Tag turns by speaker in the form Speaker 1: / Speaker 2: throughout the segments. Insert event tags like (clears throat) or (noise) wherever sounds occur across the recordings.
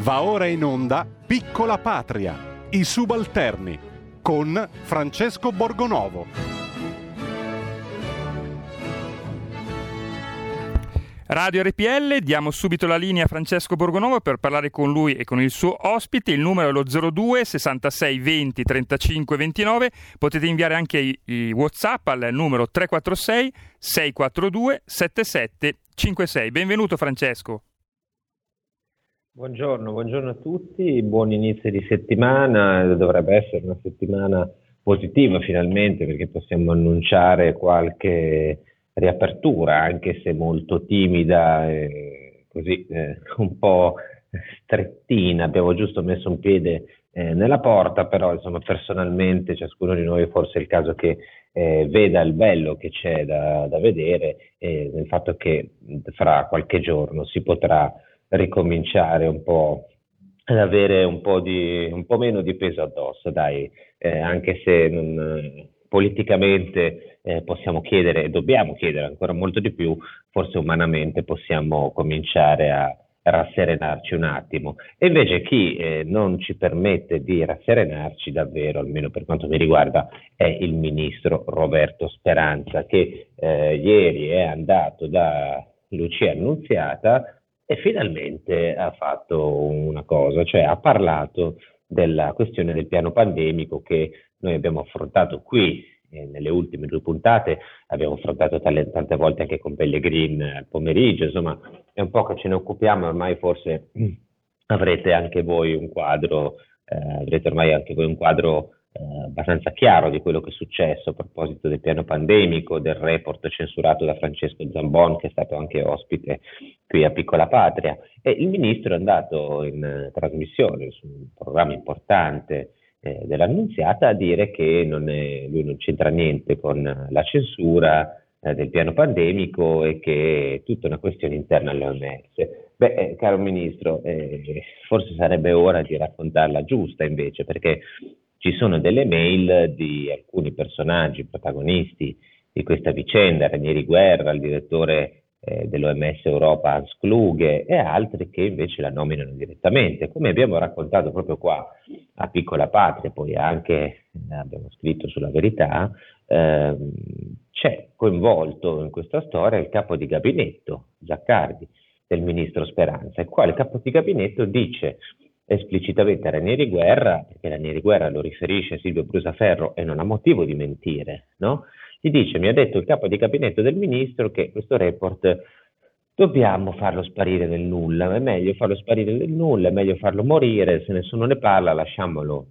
Speaker 1: Va ora in onda Piccola Patria, i subalterni, con Francesco Borgonovo.
Speaker 2: Radio RPL, diamo subito la linea a Francesco Borgonovo per parlare con lui e con il suo ospite. Il numero è lo 02 66 20 35 29. Potete inviare anche i, i WhatsApp al numero 346 642 7756. Benvenuto Francesco.
Speaker 3: Buongiorno, buongiorno a tutti, buon inizio di settimana, dovrebbe essere una settimana positiva finalmente perché possiamo annunciare qualche riapertura, anche se molto timida e così eh, un po' strettina, abbiamo giusto messo un piede eh, nella porta, però insomma personalmente ciascuno di noi forse è il caso che eh, veda il bello che c'è da, da vedere nel fatto che fra qualche giorno si potrà ricominciare un po' ad avere un po', di, un po meno di peso addosso, dai, eh, anche se non, politicamente eh, possiamo chiedere e dobbiamo chiedere ancora molto di più, forse umanamente possiamo cominciare a rasserenarci un attimo. E invece chi eh, non ci permette di rasserenarci davvero, almeno per quanto mi riguarda, è il ministro Roberto Speranza, che eh, ieri è andato da Lucia Annunziata e finalmente ha fatto una cosa, cioè ha parlato della questione del piano pandemico che noi abbiamo affrontato qui eh, nelle ultime due puntate, abbiamo affrontato tale, tante volte anche con Pellegrin al pomeriggio, insomma è un po' che ce ne occupiamo, ormai forse (clears throat) avrete anche voi un quadro, eh, avrete ormai anche voi un quadro eh, abbastanza chiaro di quello che è successo a proposito del piano pandemico, del report censurato da Francesco Zambon, che è stato anche ospite qui a Piccola Patria. E il ministro è andato in eh, trasmissione su un programma importante eh, dell'Annunziata a dire che non è, lui non c'entra niente con la censura eh, del piano pandemico e che è tutta una questione interna all'OMS. Beh, eh, caro Ministro, eh, forse sarebbe ora di raccontarla giusta invece, perché ci sono delle mail di alcuni personaggi protagonisti di questa vicenda, Ranieri Guerra, il direttore eh, dell'OMS Europa Hans Kluge e altri che invece la nominano direttamente. Come abbiamo raccontato proprio qua a Piccola Patria, poi anche eh, abbiamo scritto sulla verità, ehm, c'è coinvolto in questa storia il capo di gabinetto, Giaccardi, del ministro Speranza, il quale capo di gabinetto dice esplicitamente Ranieri Guerra, perché Ranieri Guerra lo riferisce a Silvio Brusaferro e non ha motivo di mentire, no? Gli dice, mi ha detto il capo di gabinetto del ministro che questo report dobbiamo farlo sparire nel nulla, è meglio farlo sparire nel nulla, è meglio farlo morire, se nessuno ne parla lasciamolo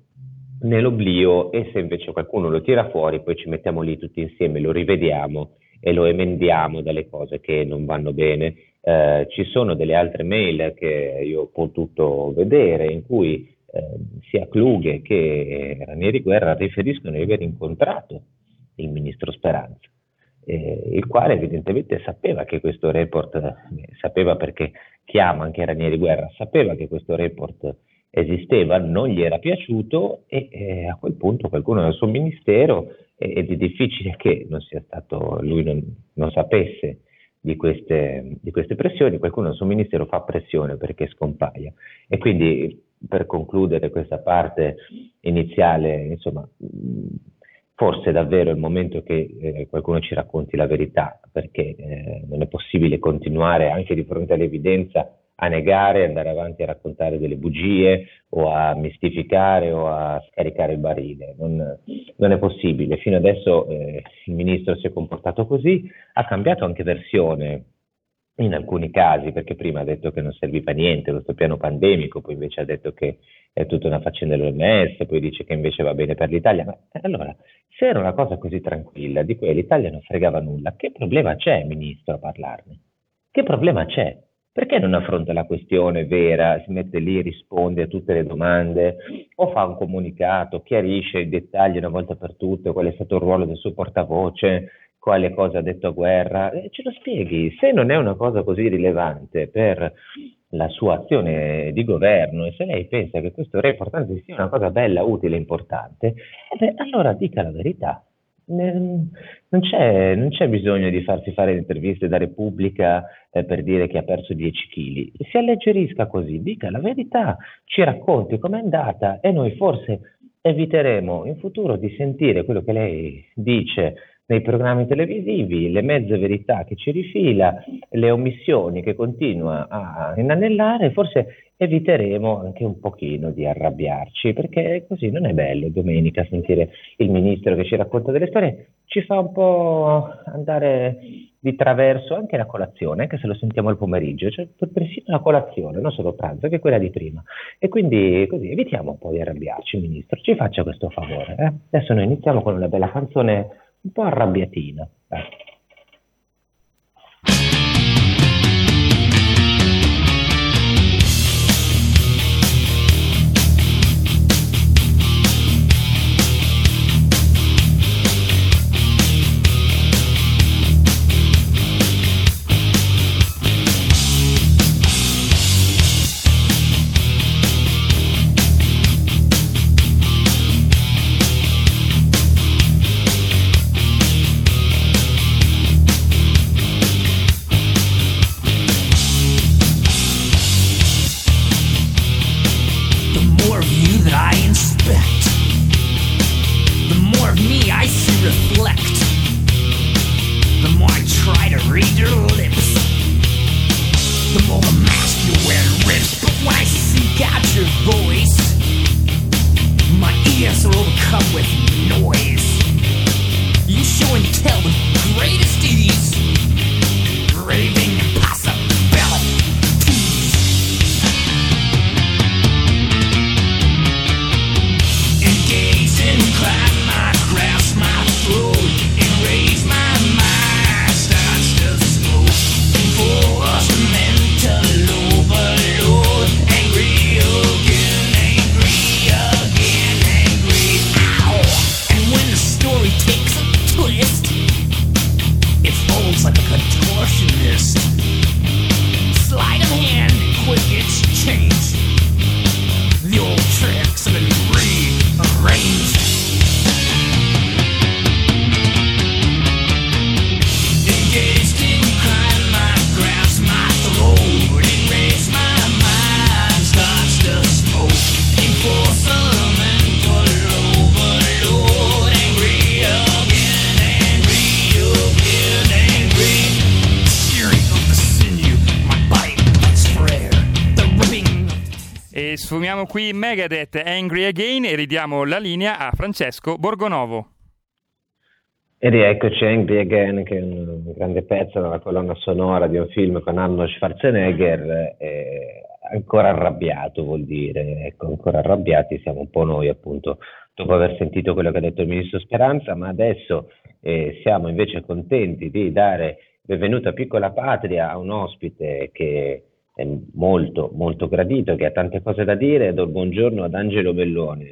Speaker 3: nell'oblio e se invece qualcuno lo tira fuori poi ci mettiamo lì tutti insieme, lo rivediamo e lo emendiamo dalle cose che non vanno bene eh, ci sono delle altre mail che io ho potuto vedere in cui eh, sia Klughe che Ranieri Guerra riferiscono di aver incontrato il ministro Speranza, eh, il quale evidentemente sapeva che questo report, eh, sapeva perché chiama anche Ranieri Guerra, sapeva che questo report esisteva, non gli era piaciuto e eh, a quel punto qualcuno del suo ministero ed è difficile che non sia stato, lui non, non sapesse di queste, di queste pressioni, qualcuno del suo ministero fa pressione perché scompaia. E quindi per concludere questa parte iniziale, insomma, forse è davvero il momento che eh, qualcuno ci racconti la verità, perché eh, non è possibile continuare anche di fronte all'evidenza a negare, andare avanti a raccontare delle bugie o a mistificare o a scaricare il barile. Non, non è possibile. Fino adesso eh, il ministro si è comportato così, ha cambiato anche versione in alcuni casi, perché prima ha detto che non serviva a niente questo piano pandemico, poi invece ha detto che è tutta una faccenda dell'OMS, poi dice che invece va bene per l'Italia. Ma allora, se era una cosa così tranquilla, di cui l'Italia non fregava nulla, che problema c'è, ministro, a parlarne? Che problema c'è? Perché non affronta la questione vera, si mette lì, risponde a tutte le domande o fa un comunicato, chiarisce i dettagli una volta per tutte qual è stato il ruolo del suo portavoce, quale cosa ha detto a guerra, ce lo spieghi. Se non è una cosa così rilevante per la sua azione di governo e se lei pensa che questo report sia una cosa bella, utile, importante, eh beh, allora dica la verità non c'è, non c'è, bisogno di farsi fare interviste da Repubblica eh, per dire che ha perso 10 kg. Si alleggerisca così, dica la verità, ci racconti com'è andata e noi forse eviteremo in futuro di sentire quello che lei dice nei programmi televisivi, le mezze verità che ci rifila, le omissioni che continua a inanellare, forse eviteremo anche un pochino di arrabbiarci, perché così non è bello domenica sentire il ministro che ci racconta delle storie, ci fa un po' andare di traverso anche la colazione, anche se lo sentiamo il pomeriggio, cioè persino la colazione, non solo pranzo, che quella di prima. E quindi così evitiamo un po' di arrabbiarci, ministro, ci faccia questo favore. Eh? Adesso noi iniziamo con una bella canzone un po' arrabbiatina. Eh.
Speaker 2: Megadeth Angry Again e ridiamo la linea a Francesco Borgonovo.
Speaker 3: E rieccoci Angry Again, che è un grande pezzo della colonna sonora di un film con Arnold Schwarzenegger, ancora arrabbiato vuol dire, ecco, ancora arrabbiati siamo un po' noi appunto, dopo aver sentito quello che ha detto il ministro Speranza, ma adesso eh, siamo invece contenti di dare benvenuta a Piccola Patria a un ospite che è molto, molto gradito, che ha tante cose da dire. Do il buongiorno ad Angelo Belloni.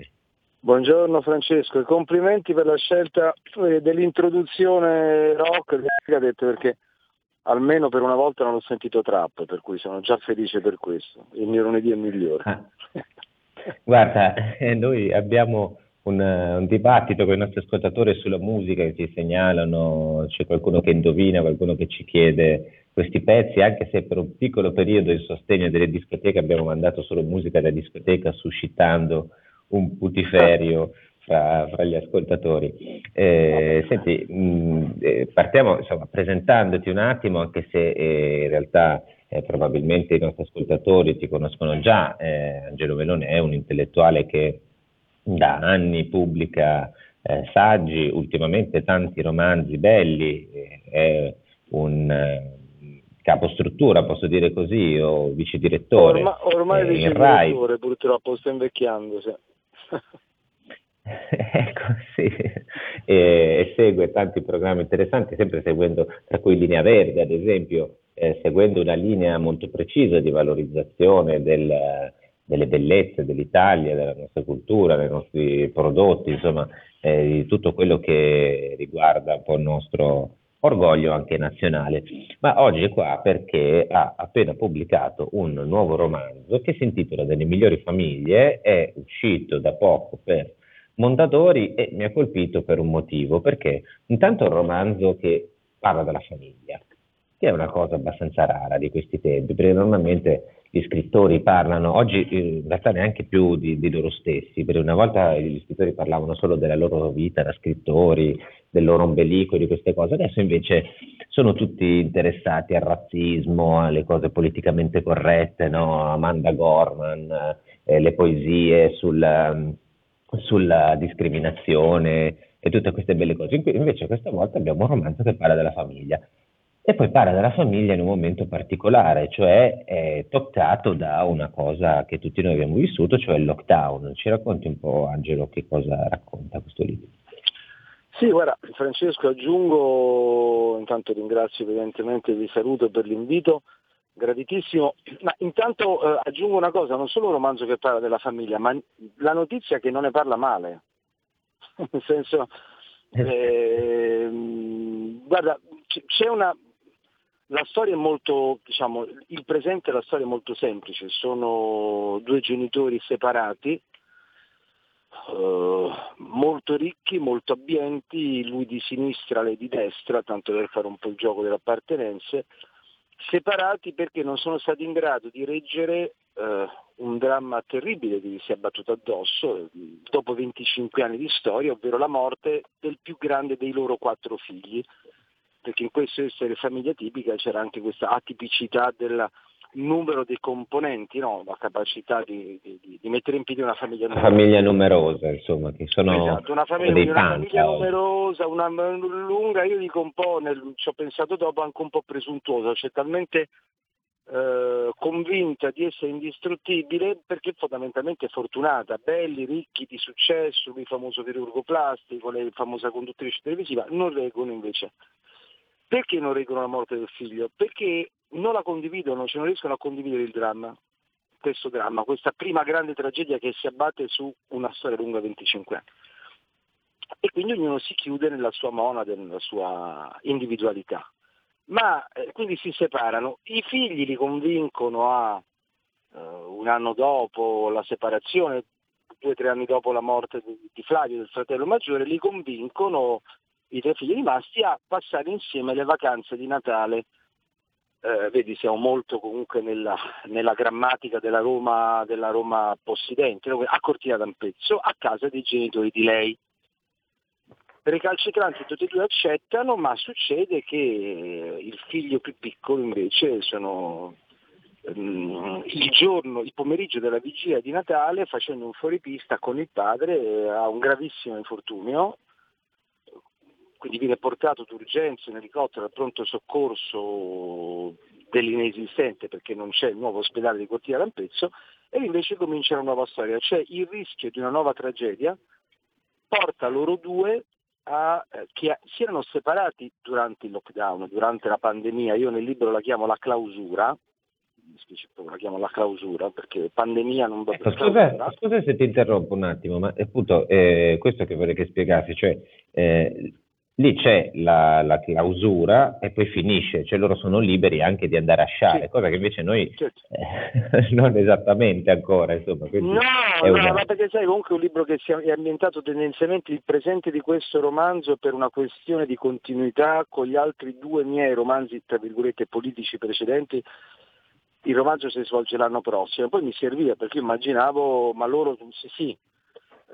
Speaker 4: Buongiorno Francesco e complimenti per la scelta eh, dell'introduzione rock perché almeno per una volta non ho sentito trap, per cui sono già felice per questo. Il mio lunedì è migliore. Ah.
Speaker 3: Guarda, eh, noi abbiamo un, un, dibattito con i nostri ascoltatori sulla musica che ci segnalano, c'è qualcuno che indovina, qualcuno che ci chiede questi pezzi, anche se per un piccolo periodo in sostegno delle discoteche abbiamo mandato solo musica da discoteca, suscitando un putiferio fra, fra gli ascoltatori. Eh, senti, mh, eh, partiamo insomma, presentandoti un attimo, anche se eh, in realtà eh, probabilmente i nostri ascoltatori ti conoscono già, eh, Angelo Melone è un intellettuale che da anni pubblica eh, saggi, ultimamente tanti romanzi belli, è un capostruttura, posso dire così, o vice direttore.
Speaker 4: Orma, ormai eh, vice direttore, purtroppo sta invecchiando. Sì. (laughs)
Speaker 3: ecco, sì, e, e, segue tanti programmi interessanti, sempre seguendo, tra cui Linea Verde, ad esempio, eh, seguendo una linea molto precisa di valorizzazione del, delle bellezze dell'Italia, della nostra cultura, dei nostri prodotti, insomma, eh, di tutto quello che riguarda un po' il nostro orgoglio anche nazionale. Ma oggi è qua perché ha appena pubblicato un nuovo romanzo che si intitola Delle migliori famiglie, è uscito da poco per Mondadori e mi ha colpito per un motivo, perché intanto è un romanzo che parla della famiglia, che è una cosa abbastanza rara di questi tempi, perché normalmente gli scrittori parlano, oggi in realtà neanche più di, di, loro stessi, perché una volta gli scrittori parlavano solo della loro vita da scrittori, del loro ombelico di queste cose, adesso invece sono tutti interessati al razzismo, alle cose politicamente corrette, no? Amanda Gorman, eh, le poesie sul, sulla discriminazione e tutte queste belle cose. Invece questa volta abbiamo un romanzo che parla della famiglia e poi parla della famiglia in un momento particolare, cioè è toccato da una cosa che tutti noi abbiamo vissuto, cioè il lockdown. Ci racconti un po' Angelo che cosa racconta questo libro?
Speaker 5: Sì, guarda, Francesco, aggiungo, intanto ringrazio evidentemente, vi saluto per l'invito, graditissimo, ma intanto eh, aggiungo una cosa, non solo un romanzo che parla della famiglia, ma la notizia che non ne parla male, (laughs) nel senso, eh, guarda, c'è una, la storia è molto, diciamo, il presente e la storia è molto semplice, sono due genitori separati, eh, molto ricchi, molto abbienti, lui di sinistra, lei di destra, tanto per fare un po' il gioco delle appartenenze, separati perché non sono stati in grado di reggere eh, un dramma terribile che gli si è abbattuto addosso dopo 25 anni di storia, ovvero la morte del più grande dei loro quattro figli, perché in questo essere famiglia tipica c'era anche questa atipicità del numero dei componenti, no? la capacità di, di, di, mettere in piedi una famiglia
Speaker 3: numerosa. Una famiglia numerosa, insomma, che sono
Speaker 5: esatto, una famiglia, una famiglia numerosa, una lunga, io dico un po', nel, ci ho pensato dopo, anche un po' presuntuosa, cioè talmente eh, convinta di essere indistruttibile perché fondamentalmente fortunata, belli, ricchi di successo, lui famoso chirurgo plastico, lei famosa conduttrice televisiva, non reggono invece perché non reggono la morte del figlio? Perché non la condividono, cioè non riescono a condividere il dramma, questo dramma, questa prima grande tragedia che si abbatte su una storia lunga 25 anni. E quindi ognuno si chiude nella sua monade, nella sua individualità. Ma eh, quindi si separano. I figli li convincono a eh, un anno dopo la separazione, due o tre anni dopo la morte di, di Flavio, del fratello maggiore, li convincono i tre figli rimasti a passare insieme le vacanze di Natale. Eh, vedi, siamo molto comunque nella, nella grammatica della Roma, della Roma possidente, a Cortina d'Ampezzo, a casa dei genitori di lei. Recalcitranti tutti e due accettano, ma succede che il figlio più piccolo invece sono mm, il giorno, il pomeriggio della vigilia di Natale, facendo un fuoripista con il padre, ha un gravissimo infortunio quindi viene portato d'urgenza in elicottero al pronto soccorso dell'inesistente perché non c'è il nuovo ospedale di Cortina d'Ampezzo e invece comincia una nuova storia, cioè il rischio di una nuova tragedia porta loro due a, eh, che si erano separati durante il lockdown, durante la pandemia, io nel libro la chiamo la clausura, la chiamo la clausura perché pandemia non va ecco,
Speaker 3: scusa, scusa, se ti interrompo un attimo, ma appunto eh, questo che vorrei che spiegassi, cioè eh, lì c'è la, la, clausura e poi finisce, cioè loro sono liberi anche di andare a sciare, sì. cosa che invece noi certo. eh, (laughs) non esattamente ancora. Insomma,
Speaker 5: no, no, una... ma perché sai comunque un libro che è ambientato tendenzialmente il presente di questo romanzo per una questione di continuità con gli altri due miei romanzi, tra virgolette, politici precedenti, il romanzo si svolge l'anno prossimo, poi mi serviva perché immaginavo, ma loro sì, sì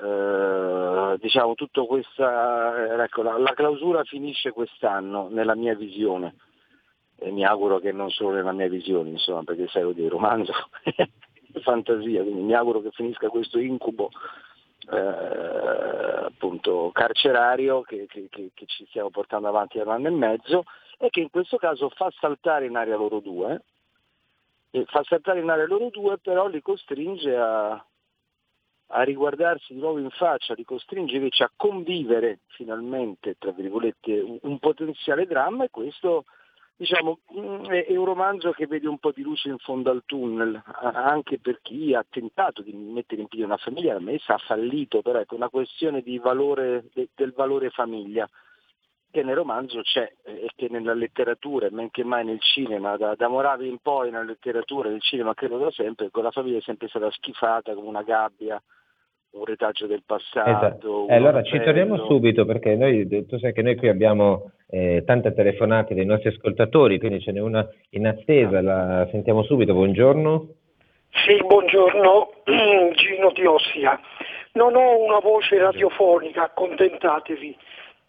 Speaker 5: eh, diciamo tutto questa, eh, ecco, la, la, clausura finisce quest'anno nella mia visione. E mi auguro che non solo nella mia visione, insomma, perché sai, di romanzo (laughs) fantasia, quindi mi auguro che finisca questo incubo eh, appunto carcerario che, che, che, che, ci stiamo portando avanti da un anno e mezzo e che in questo caso fa saltare in aria loro due, e fa saltare in aria loro due però li costringe a, a riguardarsi di nuovo in faccia, li costringe a convivere finalmente, tra virgolette, un, un potenziale dramma e questo diciamo, mm, è un romanzo che vede un po' di luce in fondo al tunnel, anche per chi ha tentato di mettere in piedi una famiglia, a me ha fallito, però ecco, una questione valore, del valore famiglia che nel romanzo c'è e che nella letteratura, e men che mai nel cinema, da, da Moravi in poi nella letteratura, nel cinema credo da sempre, con la famiglia è sempre stata schifata come una gabbia, un retaggio del passato.
Speaker 3: Esatto. Eh, allora ci torniamo subito perché noi, tu sai che noi qui abbiamo eh, tante telefonate dei nostri ascoltatori, quindi ce n'è una in attesa, la sentiamo subito, buongiorno.
Speaker 6: Sì, buongiorno, (clears throat) Gino di Ossia. Non ho una voce radiofonica, accontentatevi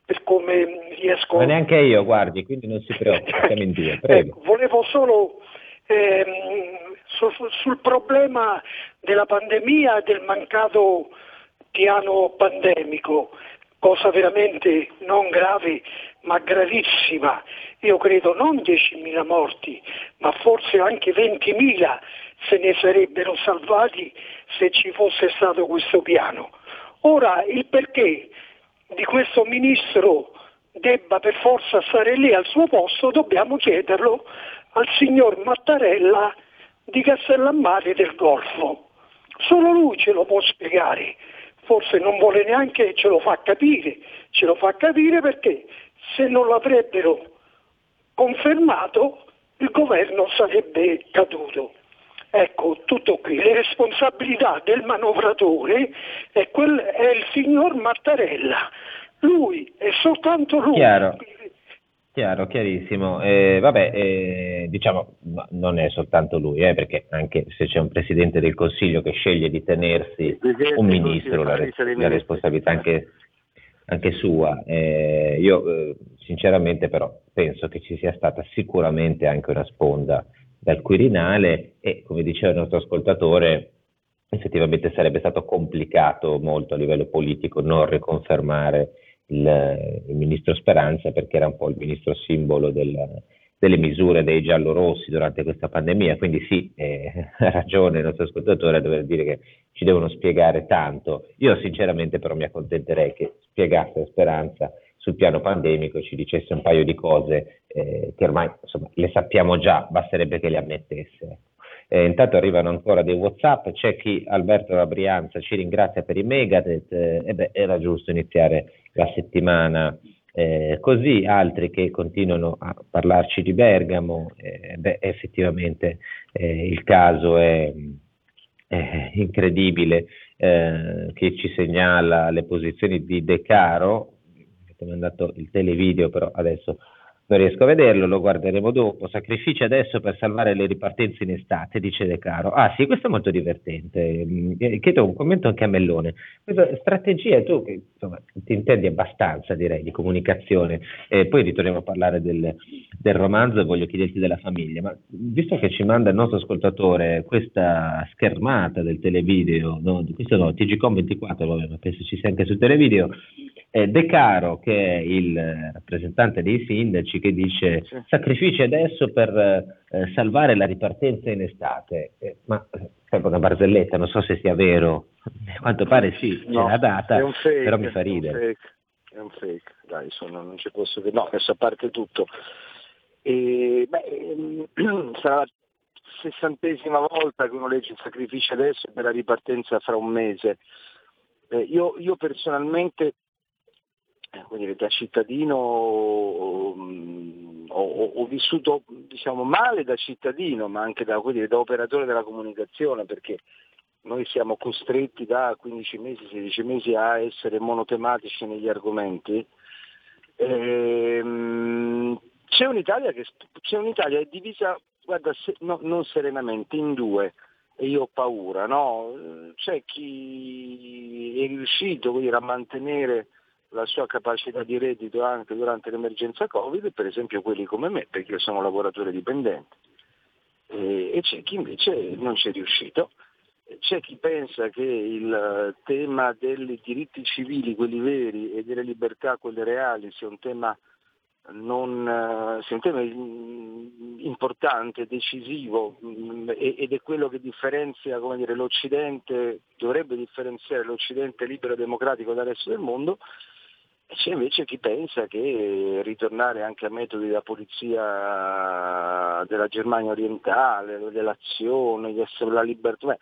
Speaker 6: per come riesco...
Speaker 3: Ma neanche io, guardi, quindi non si preoccupi, (laughs) siamo in due, prego.
Speaker 6: Ecco, volevo solo ehm, su, sul problema della pandemia e del mancato piano pandemico, cosa veramente non grave ma gravissima. Io credo non 10.000 morti, ma forse anche 20.000 se ne sarebbero salvati se ci fosse stato questo piano. Ora il perché di questo ministro debba per forza stare lì al suo posto dobbiamo chiederlo al signor Mattarella di Castellammare del Golfo. Solo lui ce lo può spiegare, forse non vuole neanche ce lo fa capire, ce lo fa capire perché se non l'avrebbero confermato il governo sarebbe caduto. Ecco, tutto qui. Le responsabilità del manovratore è, quel, è il signor Mattarella. Lui, è soltanto lui.
Speaker 3: Chiaro. Chiaro, chiarissimo. Eh, vabbè, eh, diciamo, non è soltanto lui, eh, perché anche se c'è un Presidente del Consiglio che sceglie di tenersi un ministro, la, la responsabilità anche, anche sua. Eh, io eh, sinceramente però penso che ci sia stata sicuramente anche una sponda dal Quirinale e, come diceva il nostro ascoltatore, effettivamente sarebbe stato complicato molto a livello politico non riconfermare il, il, ministro Speranza perché era un po' il ministro simbolo del, delle misure dei giallorossi durante questa pandemia, quindi sì, eh, ha ragione il nostro ascoltatore a dover dire che ci devono spiegare tanto. Io sinceramente però mi accontenterei che spiegasse Speranza sul piano pandemico ci dicesse un paio di cose eh, che ormai insomma, le sappiamo già, basterebbe che le ammettesse. Eh, intanto arrivano ancora dei WhatsApp, c'è chi Alberto da Brianza ci ringrazia per i Megadeth, eh, e beh, era giusto iniziare la settimana eh, così, altri che continuano a parlarci di Bergamo, eh, beh, effettivamente eh, il caso è, è incredibile, eh, che ci segnala le posizioni di De Caro, avete mandato il televideo però adesso non riesco a vederlo, lo guarderemo dopo. Sacrifici adesso per salvare le ripartenze in estate, dice De Caro. Ah sì, questo è molto divertente. Mm, eh, chiedo un commento anche a Mellone. Questa strategia, tu che insomma, ti intendi abbastanza direi di comunicazione, eh, poi ritorniamo a parlare del, del romanzo e voglio chiederti della famiglia, ma visto che ci manda il nostro ascoltatore questa schermata del televideo, no, questo no, TGCOM24, vabbè, ma penso ci sia anche sul televideo, eh, De Caro, che è il rappresentante dei sindaci, che dice sì. sacrifici adesso per eh, salvare la ripartenza in estate. Eh, ma sembra una barzelletta, non so se sia vero, a quanto pare sì, no, c'è la data, fake, però mi fa ridere.
Speaker 5: È un fake, dai, sono, non ci posso dire, no, adesso a parte tutto. E, beh, (clears throat) sarà la sessantesima volta che uno legge sacrifici adesso per la ripartenza fra un mese. Eh, io, io, personalmente eh, dire, da cittadino um, ho, ho, vissuto diciamo, male da cittadino, ma anche da, dire, da, operatore della comunicazione, perché noi siamo costretti da 15 mesi, 16 mesi a essere monotematici negli argomenti. Ehm, c'è, un'Italia che c'è un'Italia è divisa, guarda, se, no, non serenamente, in due e io ho paura. No? C'è chi è riuscito dire, a mantenere la sua capacità di reddito anche durante l'emergenza Covid, per esempio quelli come me, perché io sono lavoratore dipendente. E, e c'è chi invece non ci è riuscito. C'è chi pensa che il tema dei diritti civili, quelli veri, e delle libertà, quelle reali, sia un tema, non, sia un tema importante, decisivo, ed è quello che differenzia dire, l'Occidente, dovrebbe differenziare l'Occidente libero e democratico dal resto del mondo, c'è invece chi pensa che ritornare anche a metodi della polizia della Germania orientale, dell'azione, la libertà,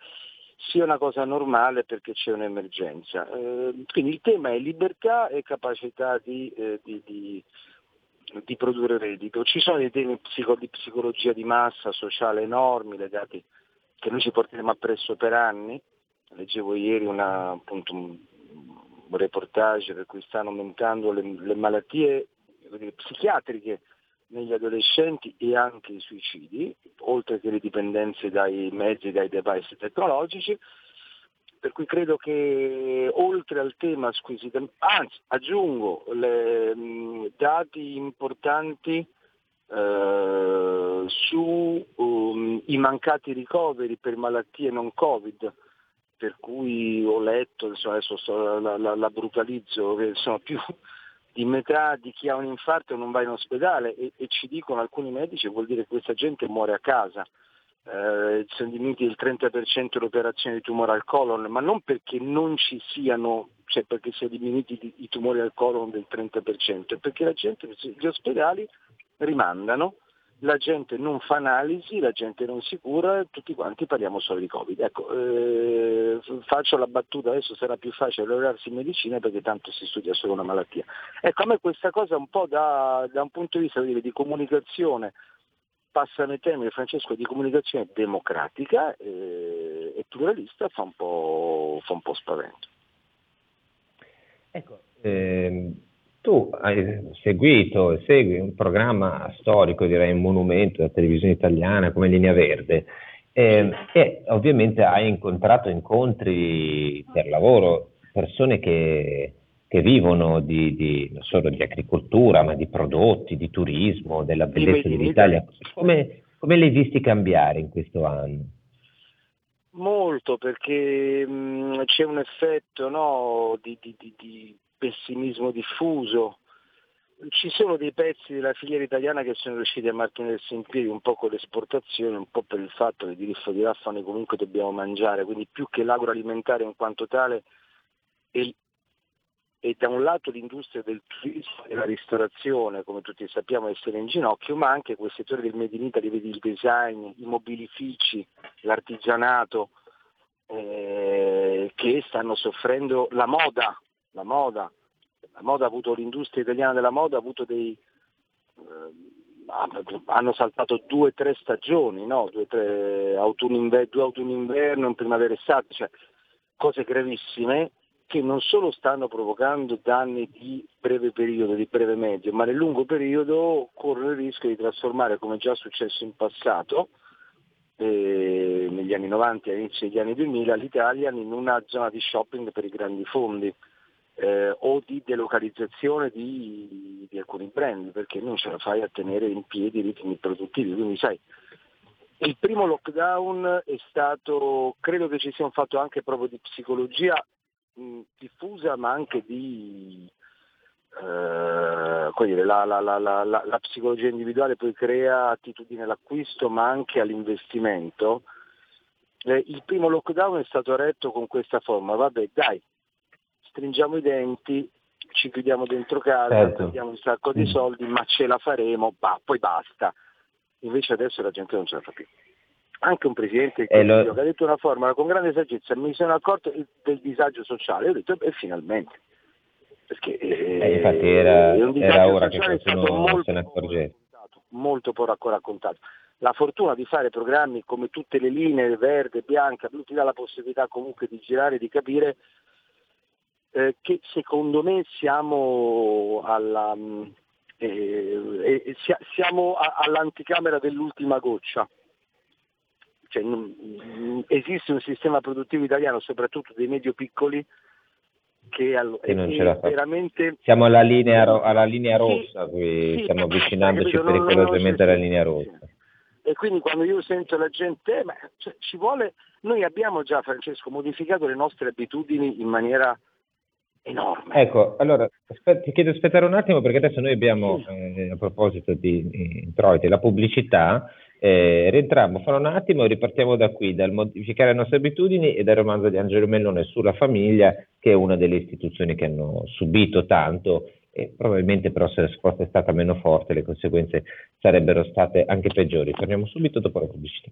Speaker 5: sia una cosa normale perché c'è un'emergenza. Eh, quindi il tema è libertà e capacità di, eh, di, di, di, produrre reddito. Ci sono dei temi di psicologia di massa sociale enormi legati che noi ci porteremo appresso per anni, leggevo ieri una, appunto, un reportage per cui stanno aumentando le, le malattie psichiatriche negli adolescenti e anche i suicidi, oltre che le dipendenze dai mezzi, dai device tecnologici, per cui credo che oltre al tema squisitamente, anzi aggiungo le, mh, dati importanti eh, sui um, mancati ricoveri per malattie non Covid, per cui ho letto, insomma, adesso sto, la, la, la, brutalizzo, sono più (laughs) di metà di chi ha un infarto non va in ospedale e, e ci dicono alcuni medici vuol dire che questa gente muore a casa. Eh, sono diminuiti il 30% le operazioni di tumore al colon, ma non perché non ci siano, cioè perché siano diminuiti i tumori al colon del 30%, è perché la gente, gli ospedali rimandano, la gente non fa analisi, la gente non si cura, tutti quanti parliamo solo di Covid. Ecco, eh, faccio la battuta, adesso sarà più facile laurearsi in medicina perché tanto si studia solo una malattia. Ecco, a me questa cosa un po' da, da un punto di vista dire, di comunicazione passano i termini, Francesco, di comunicazione democratica eh, e pluralista fa un po', fa un po spavento.
Speaker 3: Ecco, ehm, tu hai seguito e segui un programma storico, direi un monumento della televisione italiana come Linea Verde eh, e ovviamente hai incontrato incontri per lavoro, persone che che vivono di, di, non solo di agricoltura, ma di prodotti, di turismo, della bellezza dell'Italia. Come, come li hai visti cambiare in questo anno?
Speaker 5: Molto, perché mh, c'è un effetto no, di, di, di, pessimismo diffuso. Ci sono dei pezzi della filiera italiana che sono riusciti a mantenersi in piedi un po' con l'esportazione, un po' per il fatto che di riffo di raffa noi comunque dobbiamo mangiare, quindi più che l'agroalimentare in quanto tale e da un lato l'industria del turismo e della ristorazione, come tutti sappiamo, essere in ginocchio, ma anche quel settore del Made in Italy, vedi il design, i mobilifici, l'artigianato, eh, che stanno soffrendo la moda, la moda, la moda ha avuto l'industria italiana della moda ha avuto dei eh, hanno saltato due o tre stagioni, no? due, tre, autunno, inver- due autunno inverno, un primavera estate, cioè cose gravissime che non solo stanno provocando danni di breve periodo, di breve medio, ma nel lungo periodo corrono il rischio di trasformare, come già successo in passato, eh, negli anni 90 e all'inizio degli anni 2000, l'Italia in una zona di shopping per i grandi fondi eh, o di delocalizzazione di, di, alcuni brand, perché non ce la fai a tenere in piedi i ritmi produttivi. Quindi sai, il primo lockdown è stato, credo che ci sia un fatto anche proprio di psicologia mh, diffusa ma anche di eh, dire, la, la, la, la, psicologia individuale poi crea attitudine all'acquisto ma anche all'investimento. Eh, il primo lockdown è stato retto con questa forma, vabbè dai, stringiamo i denti, ci chiudiamo dentro casa, certo. un sacco di mm. soldi, ma ce la faremo, bah, poi basta. Invece adesso la gente non ce la fa più anche un presidente eh, lo... che ha detto una formula con grande saggezza, mi sono accorto del disagio sociale, ho detto e finalmente. Perché
Speaker 3: eh, infatti era, era ora che qualcuno se ne accorgesse.
Speaker 5: Molto poco raccontato. La fortuna di fare programmi come tutte le linee verde, bianca, blu ti dà la possibilità comunque di girare e di capire eh, che secondo me siamo alla, eh, eh, siamo all'anticamera dell'ultima goccia cioè, non, esiste un sistema produttivo italiano, soprattutto dei medio-piccoli, che, all-
Speaker 3: che non ce la fa. veramente... Siamo alla linea, ro- alla linea rossa, sì, sì, stiamo avvicinandoci pericolosamente alla linea rossa.
Speaker 5: E quindi quando io sento la gente, eh, ma, cioè, ci vuole, noi abbiamo già, Francesco, modificato le nostre abitudini in maniera enorme.
Speaker 3: Ecco, allora aspetta, ti chiedo di aspettare un attimo perché adesso noi abbiamo, sì. eh, a proposito di introiti, la pubblicità eh, rientriamo fra un attimo e ripartiamo da qui, dal modificare le nostre abitudini e dal romanzo di Angelo Mellone sulla famiglia, che è una delle istituzioni che hanno subito tanto e probabilmente però se la risposta è stata meno forte le conseguenze sarebbero state anche peggiori. Torniamo subito dopo la pubblicità.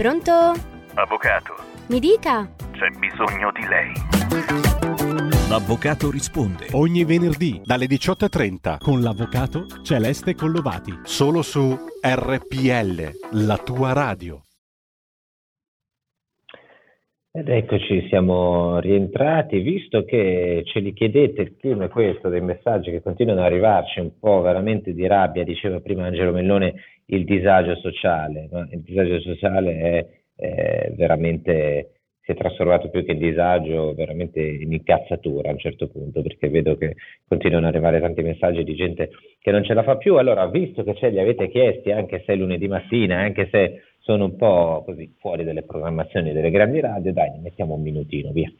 Speaker 7: Pronto?
Speaker 8: Avvocato.
Speaker 7: Mi dica.
Speaker 8: C'è bisogno di lei.
Speaker 9: L'avvocato risponde.
Speaker 1: Ogni venerdì dalle 18.30 con l'avvocato Celeste Collovati. Solo su RPL, la tua radio.
Speaker 3: Ed eccoci, siamo rientrati, visto che ce li chiedete, il clima è questo, dei messaggi che continuano ad arrivarci un po' veramente di rabbia, diceva prima Angelo Mellone, il disagio sociale, no? il disagio sociale è, è veramente si è trasformato più che in disagio veramente in incazzatura a un certo punto perché vedo che continuano ad arrivare tanti messaggi di gente che non ce la fa più allora visto che ce li avete chiesti anche se è lunedì mattina anche se sono un po' così fuori dalle programmazioni delle grandi radio dai mettiamo un minutino via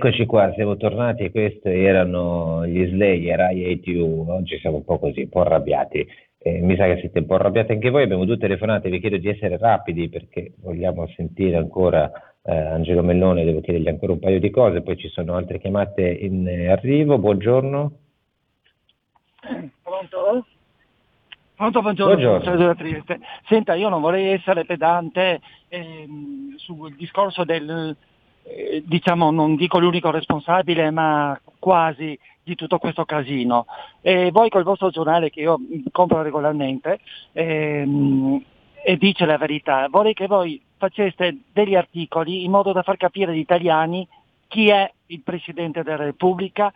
Speaker 3: su E rieccoci qua, siamo tornati e questi erano gli Slayer, I Hate You, oggi siamo un po' così, un po' arrabbiati, eh, mi sa che siete un po' arrabbiati anche voi, abbiamo due telefonate, vi chiedo di essere rapidi perché vogliamo sentire ancora eh, Angelo Mellone, devo chiedergli ancora un paio di cose, poi ci sono altre chiamate in arrivo, buongiorno.
Speaker 10: Pronto? Pronto, buongiorno,
Speaker 3: Buongiorno.
Speaker 10: Trieste. Senta, io non vorrei essere pedante ehm, sul discorso del, eh, diciamo, non dico l'unico responsabile, ma quasi di tutto questo casino. E voi col vostro giornale che io compro regolarmente ehm, e dice la verità, vorrei che voi faceste degli articoli in modo da far capire agli italiani chi è il Presidente della Repubblica,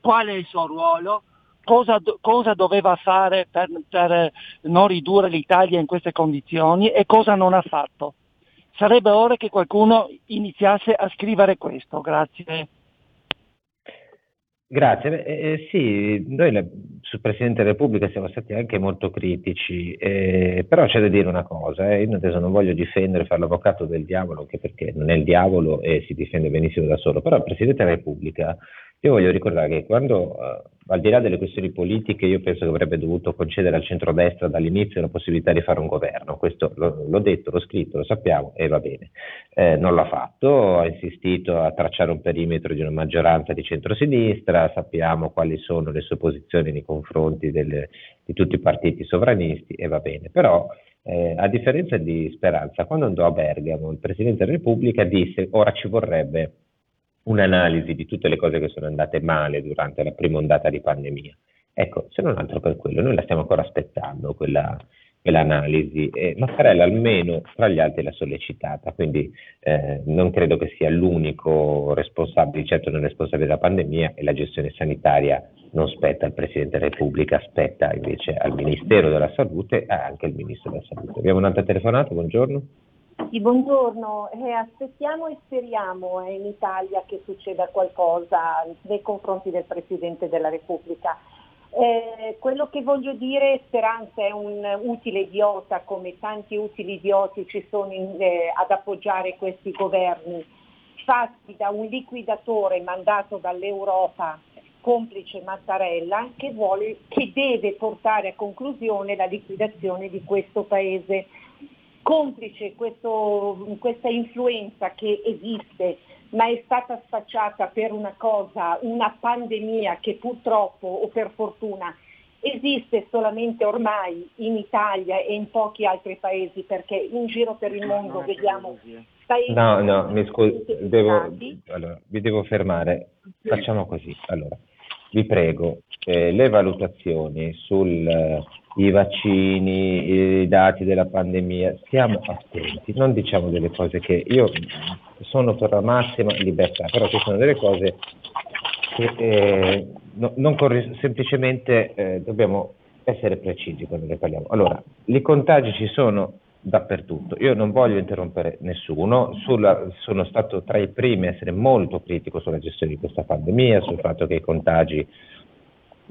Speaker 10: qual è il suo ruolo, cosa, cosa doveva fare per, per non ridurre l'Italia in queste condizioni e cosa non ha fatto. Sarebbe ora che qualcuno iniziasse a scrivere questo, grazie.
Speaker 3: Grazie, Beh, eh, sì, noi la- sul Presidente della Repubblica siamo stati anche molto critici, eh, però c'è da dire una cosa, eh, io adesso non voglio difendere, fare l'avvocato del diavolo, anche perché non è il diavolo e si difende benissimo da solo, però il Presidente della Repubblica, io voglio ricordare che quando, eh, al di là delle questioni politiche, io penso che avrebbe dovuto concedere al centrodestra dall'inizio la possibilità di fare un governo, questo lo- l'ho detto, l'ho scritto, lo sappiamo e va bene. Eh, non l'ha fatto, ha insistito a tracciare un perimetro di una maggioranza di centrosinistra, sappiamo quali sono le sue posizioni nei confronti delle- di tutti i partiti sovranisti e va bene, però eh, a differenza di Speranza, quando andò a Bergamo il Presidente della Repubblica disse ora ci vorrebbe un'analisi di tutte le cose che sono andate male durante la prima ondata di pandemia. Ecco, se non altro per quello, noi la stiamo ancora aspettando, quella, quell'analisi. Eh, Mattarella almeno tra gli altri l'ha sollecitata, quindi eh, non credo che sia l'unico responsabile, certo non responsabile della pandemia e la gestione sanitaria non spetta al Presidente della Repubblica, spetta invece al Ministero della Salute e anche al Ministro della Salute. Abbiamo un'altra telefonata, buongiorno.
Speaker 11: Sì, buongiorno, eh, aspettiamo e speriamo eh, in Italia che succeda qualcosa nei confronti del Presidente della Repubblica. Eh, quello che voglio dire, Speranza è un utile idiota come tanti utili idioti ci sono in, eh, ad appoggiare questi governi, fatti da un liquidatore mandato dall'Europa complice Mattarella che, vuole, che deve portare a conclusione la liquidazione di questo Paese complice questo, questa influenza che esiste, ma è stata spacciata per una cosa, una pandemia che purtroppo o per fortuna esiste solamente ormai in Italia e in pochi altri paesi, perché in giro per il mondo vediamo
Speaker 3: eh. paesi... No, no, mi scusi, devo, allora, vi devo fermare. Facciamo così. Allora, vi prego, eh, le valutazioni sul i vaccini, i dati della pandemia, stiamo attenti, non diciamo delle cose che io sono per la massima libertà, però ci sono delle cose che eh, no, non corri- semplicemente eh, dobbiamo essere precisi quando ne parliamo. Allora, i contagi ci sono dappertutto. Io non voglio interrompere nessuno, sulla, sono stato tra i primi a essere molto critico sulla gestione di questa pandemia, sul fatto che i contagi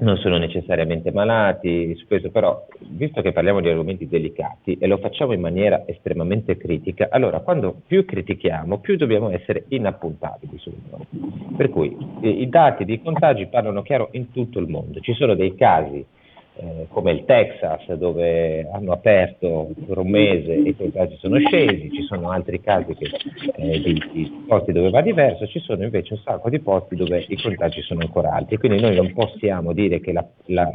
Speaker 3: non sono necessariamente malati, su questo però, visto che parliamo di argomenti delicati e lo facciamo in maniera estremamente critica, allora quando più critichiamo, più dobbiamo essere inappuntabili mondo. Per cui i dati dei contagi parlano chiaro in tutto il mondo, ci sono dei casi eh, come il Texas dove hanno aperto per un mese e i contagi sono scesi, ci sono altri casi che, eh, di, di, posti dove va diverso, ci sono invece un sacco di posti dove i contagi sono ancora alti, quindi noi non possiamo dire che la, la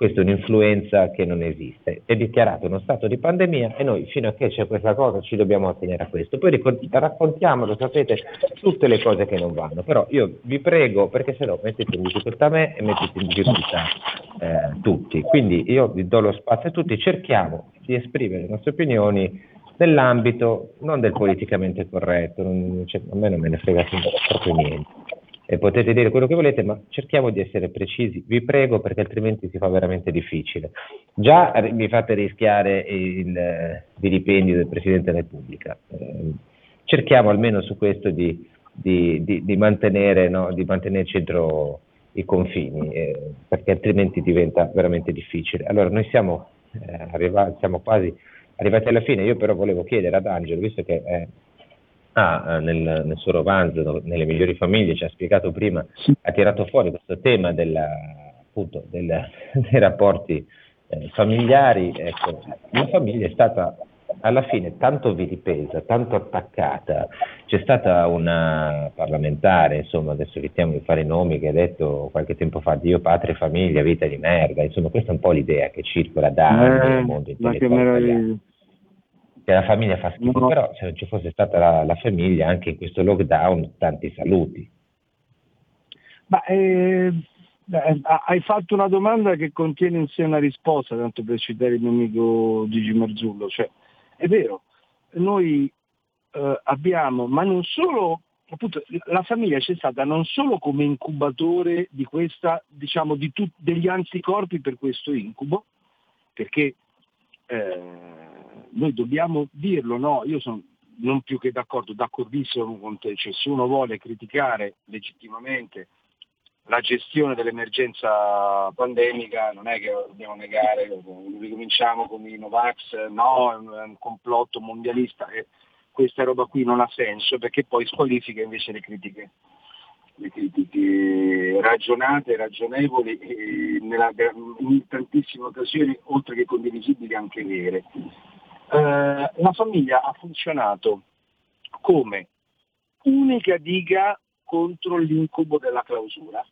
Speaker 3: questa è un'influenza che non esiste. È dichiarato uno stato di pandemia e noi fino a che c'è questa cosa ci dobbiamo attenere a questo. Poi raccontiamo, lo sapete, tutte le cose che non vanno, però io vi prego, perché se no mettete in difficoltà me e mettete in difficoltà eh, tutti. Quindi io vi do lo spazio a tutti, cerchiamo di esprimere le nostre opinioni nell'ambito non del politicamente corretto, non, cioè, a me non me ne frega proprio niente e potete dire quello che volete, ma cerchiamo di essere precisi, vi prego, perché altrimenti si fa veramente difficile. Già mi fate rischiare il vilipendio del Presidente della Repubblica. Eh, cerchiamo almeno su questo di, di, di, di mantenere, no, mantenerci entro i confini, eh, perché altrimenti diventa veramente difficile. Allora, noi siamo, eh, arrivati, siamo quasi arrivati alla fine, io però volevo chiedere ad Angelo, visto che è ha eh, nel, nel, suo romanzo, nelle migliori famiglie, ci ha spiegato prima, ha tirato fuori questo tema della, appunto, del, (laughs) dei rapporti eh, familiari. Ecco, la famiglia è stata alla fine tanto vilipesa, tanto attaccata. C'è stata una parlamentare, insomma, adesso evitiamo di fare i nomi, che ha detto qualche tempo fa Dio, patria, famiglia, vita di merda. Insomma, questa è un po' l'idea che circola da anni eh, nel mondo intellettuale che la famiglia fa schifo, no. però se non ci fosse stata la, la, famiglia anche in questo lockdown tanti saluti.
Speaker 5: Ma, eh, hai fatto una domanda che contiene in sé una risposta, tanto per citare il mio amico Gigi Marzullo, cioè è vero, noi eh, abbiamo, ma non solo, appunto, la famiglia c'è stata non solo come incubatore di questa, diciamo, di tut- degli anticorpi per questo incubo, perché eh, noi dobbiamo dirlo, no? Io sono non più che d'accordo, d'accordissimo con te, cioè se uno vuole criticare legittimamente la gestione dell'emergenza pandemica non è che dobbiamo negare, ricominciamo con i Novax, no, è un complotto mondialista e questa roba qui non ha senso perché poi squalifica invece le critiche le critiche ragionate, ragionevoli e nella, in tantissime occasioni, oltre che condivisibili, anche vere. Eh, la famiglia ha funzionato come unica diga contro l'incubo della clausura.